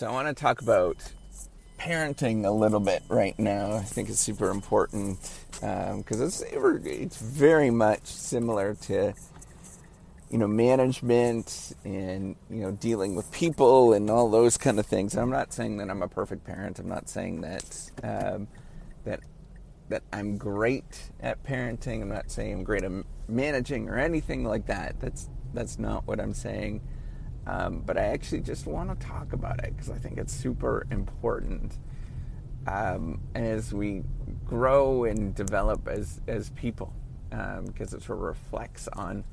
So I want to talk about parenting a little bit right now. I think it's super important because um, it's it's very much similar to you know management and you know dealing with people and all those kind of things. I'm not saying that I'm a perfect parent. I'm not saying that um, that that I'm great at parenting. I'm not saying I'm great at managing or anything like that. That's that's not what I'm saying. Um, but I actually just want to talk about it because I think it's super important um, as we grow and develop as as people, because um, it sort of reflects on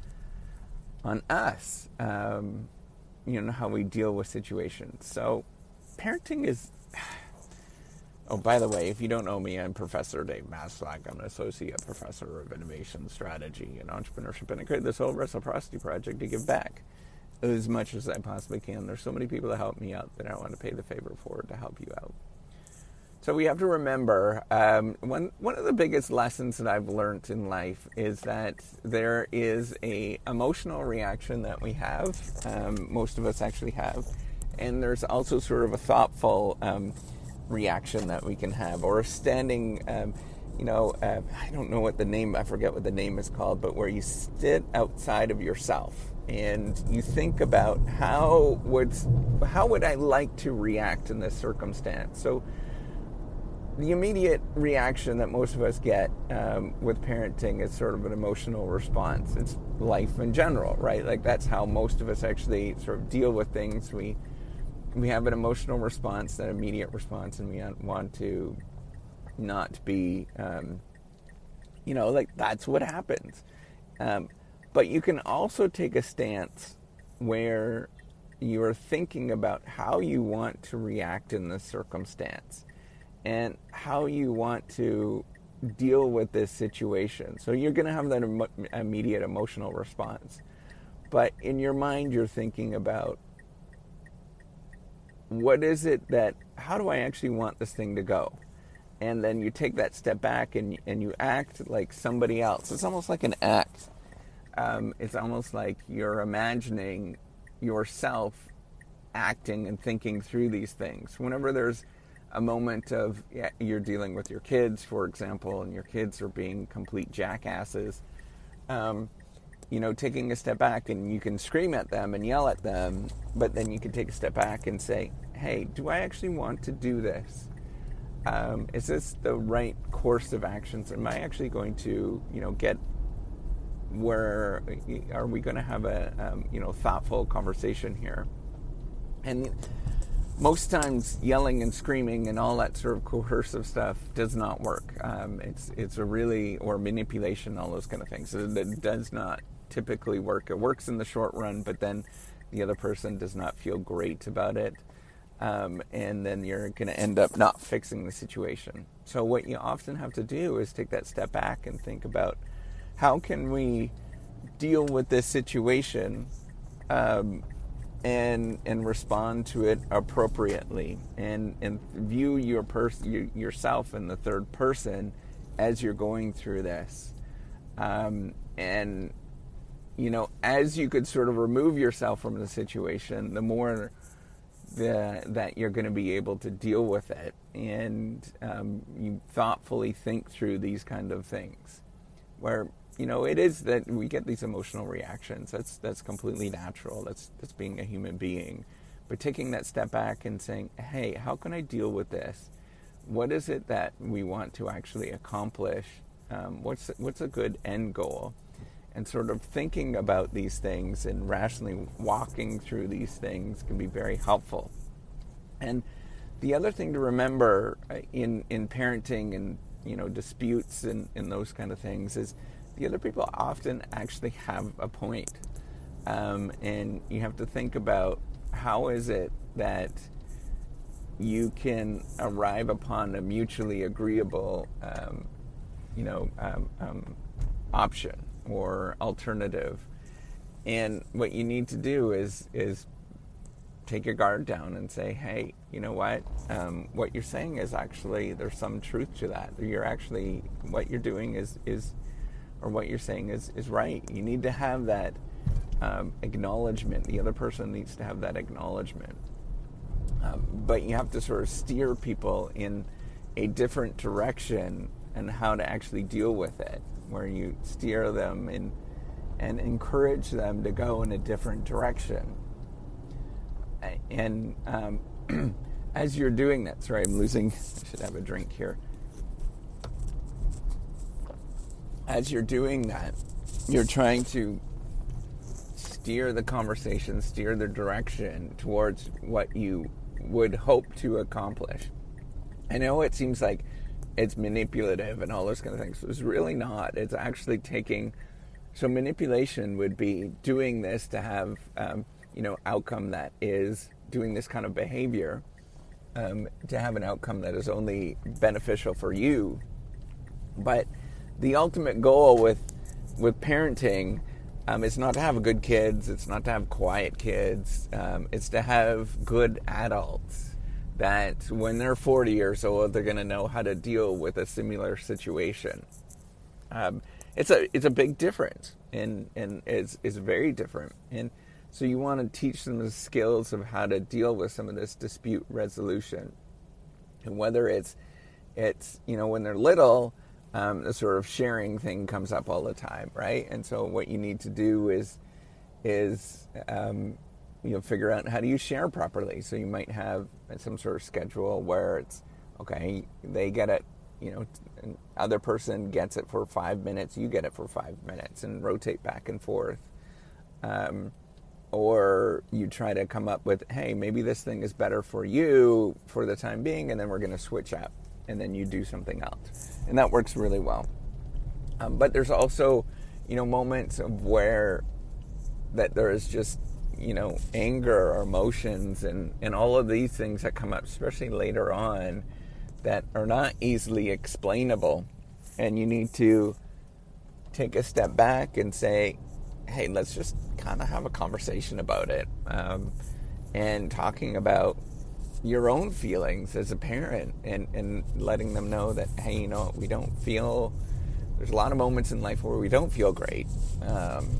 on us, um, you know, how we deal with situations. So, parenting is. Oh, by the way, if you don't know me, I'm Professor Dave Maslach. I'm an associate professor of innovation strategy and entrepreneurship, and I created this whole reciprocity project to give back as much as I possibly can. There's so many people that help me out that I want to pay the favor forward to help you out. So we have to remember um, one one of the biggest lessons that I've learned in life is that there is a emotional reaction that we have. Um, most of us actually have, and there's also sort of a thoughtful um, reaction that we can have, or a standing. Um, you know, uh, I don't know what the name. I forget what the name is called, but where you sit outside of yourself and you think about how would how would I like to react in this circumstance. So the immediate reaction that most of us get um, with parenting is sort of an emotional response. It's life in general, right? Like that's how most of us actually sort of deal with things. We we have an emotional response, that immediate response, and we want to not be, um, you know, like that's what happens. Um, but you can also take a stance where you are thinking about how you want to react in this circumstance and how you want to deal with this situation. So you're going to have that Im- immediate emotional response. But in your mind, you're thinking about what is it that, how do I actually want this thing to go? And then you take that step back and, and you act like somebody else. It's almost like an act. Um, it's almost like you're imagining yourself acting and thinking through these things. Whenever there's a moment of yeah, you're dealing with your kids, for example, and your kids are being complete jackasses. Um, you know, taking a step back and you can scream at them and yell at them, but then you can take a step back and say, hey, do I actually want to do this? Um, is this the right course of actions? Am I actually going to, you know, get where are we going to have a, um, you know, thoughtful conversation here? And most times yelling and screaming and all that sort of coercive stuff does not work. Um, it's it's a really or manipulation, all those kind of things. So it does not typically work. It works in the short run, but then the other person does not feel great about it, um, and then you're going to end up not fixing the situation. So what you often have to do is take that step back and think about how can we deal with this situation. Um, and and respond to it appropriately and and view your person yourself in the third person as you're going through this um, and you know as you could sort of remove yourself from the situation the more the, that you're going to be able to deal with it and um, you thoughtfully think through these kind of things where you know, it is that we get these emotional reactions. That's that's completely natural. That's that's being a human being. But taking that step back and saying, "Hey, how can I deal with this? What is it that we want to actually accomplish? Um, what's what's a good end goal?" And sort of thinking about these things and rationally walking through these things can be very helpful. And the other thing to remember uh, in in parenting and you know disputes and, and those kind of things is the other people often actually have a point. Um, and you have to think about how is it that you can arrive upon a mutually agreeable, um, you know, um, um option or alternative. And what you need to do is is take your guard down and say, hey, you know what? Um, what you're saying is actually there's some truth to that. You're actually what you're doing is is or what you're saying is, is right. You need to have that um, acknowledgement. The other person needs to have that acknowledgement. Um, but you have to sort of steer people in a different direction and how to actually deal with it, where you steer them in and encourage them to go in a different direction. And um, as you're doing that, sorry, I'm losing, I should have a drink here. As you're doing that, you're trying to steer the conversation, steer the direction towards what you would hope to accomplish. I know it seems like it's manipulative and all those kind of things. It's really not. It's actually taking. So manipulation would be doing this to have, um, you know, outcome that is doing this kind of behavior um, to have an outcome that is only beneficial for you. But the ultimate goal with with parenting um, is not to have good kids. It's not to have quiet kids. Um, it's to have good adults that when they're 40 years old, they're going to know how to deal with a similar situation. Um, it's a it's a big difference, and and it's it's very different. And so you want to teach them the skills of how to deal with some of this dispute resolution, and whether it's it's you know when they're little, um, the sort of sharing thing comes up all the time, right? And so what you need to do is is um, you know figure out how do you share properly. So you might have some sort of schedule where it's okay, they get it, you know, other person gets it for five minutes, you get it for five minutes, and rotate back and forth. Um, or you try to come up with, hey, maybe this thing is better for you for the time being, and then we're going to switch up, and then you do something else, and that works really well. Um, but there's also, you know, moments of where that there is just you know, anger or emotions and, and all of these things that come up, especially later on, that are not easily explainable. And you need to take a step back and say, hey, let's just kind of have a conversation about it. Um, and talking about your own feelings as a parent and, and letting them know that, hey, you know, we don't feel, there's a lot of moments in life where we don't feel great. Um,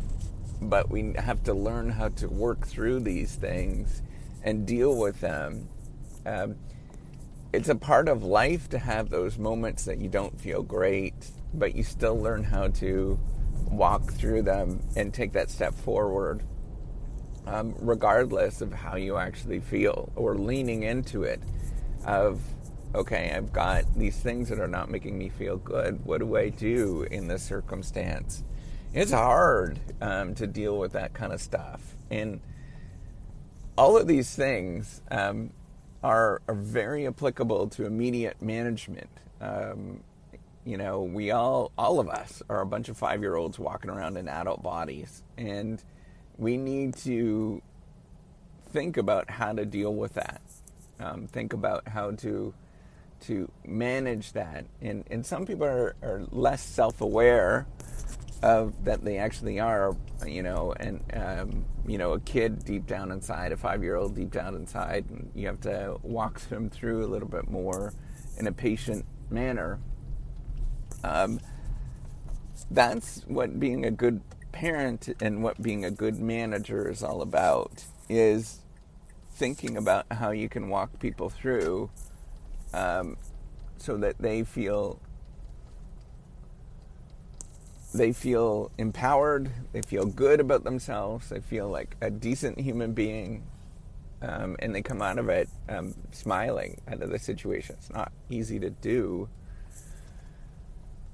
but we have to learn how to work through these things and deal with them. Um, it's a part of life to have those moments that you don't feel great, but you still learn how to walk through them and take that step forward, um, regardless of how you actually feel, or leaning into it of, okay, I've got these things that are not making me feel good. What do I do in this circumstance? it's hard um, to deal with that kind of stuff. And all of these things um, are, are very applicable to immediate management. Um, you know, we all, all of us are a bunch of five year olds walking around in adult bodies. And we need to think about how to deal with that. Um, think about how to to manage that. And, and some people are, are less self aware of that they actually are, you know, and um, you know, a kid deep down inside, a five-year-old deep down inside, you have to walk them through a little bit more in a patient manner. Um, that's what being a good parent and what being a good manager is all about. Is thinking about how you can walk people through um, so that they feel they feel empowered, they feel good about themselves, they feel like a decent human being, um, and they come out of it um, smiling out of the situation. It's not easy to do,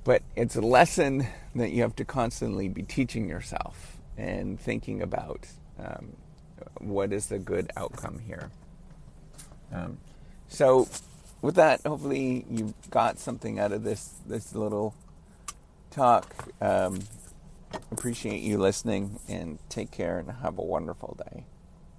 but it's a lesson that you have to constantly be teaching yourself and thinking about um, what is the good outcome here. Um, so, with that, hopefully you got something out of this this little talk. Um, appreciate you listening and take care and have a wonderful day.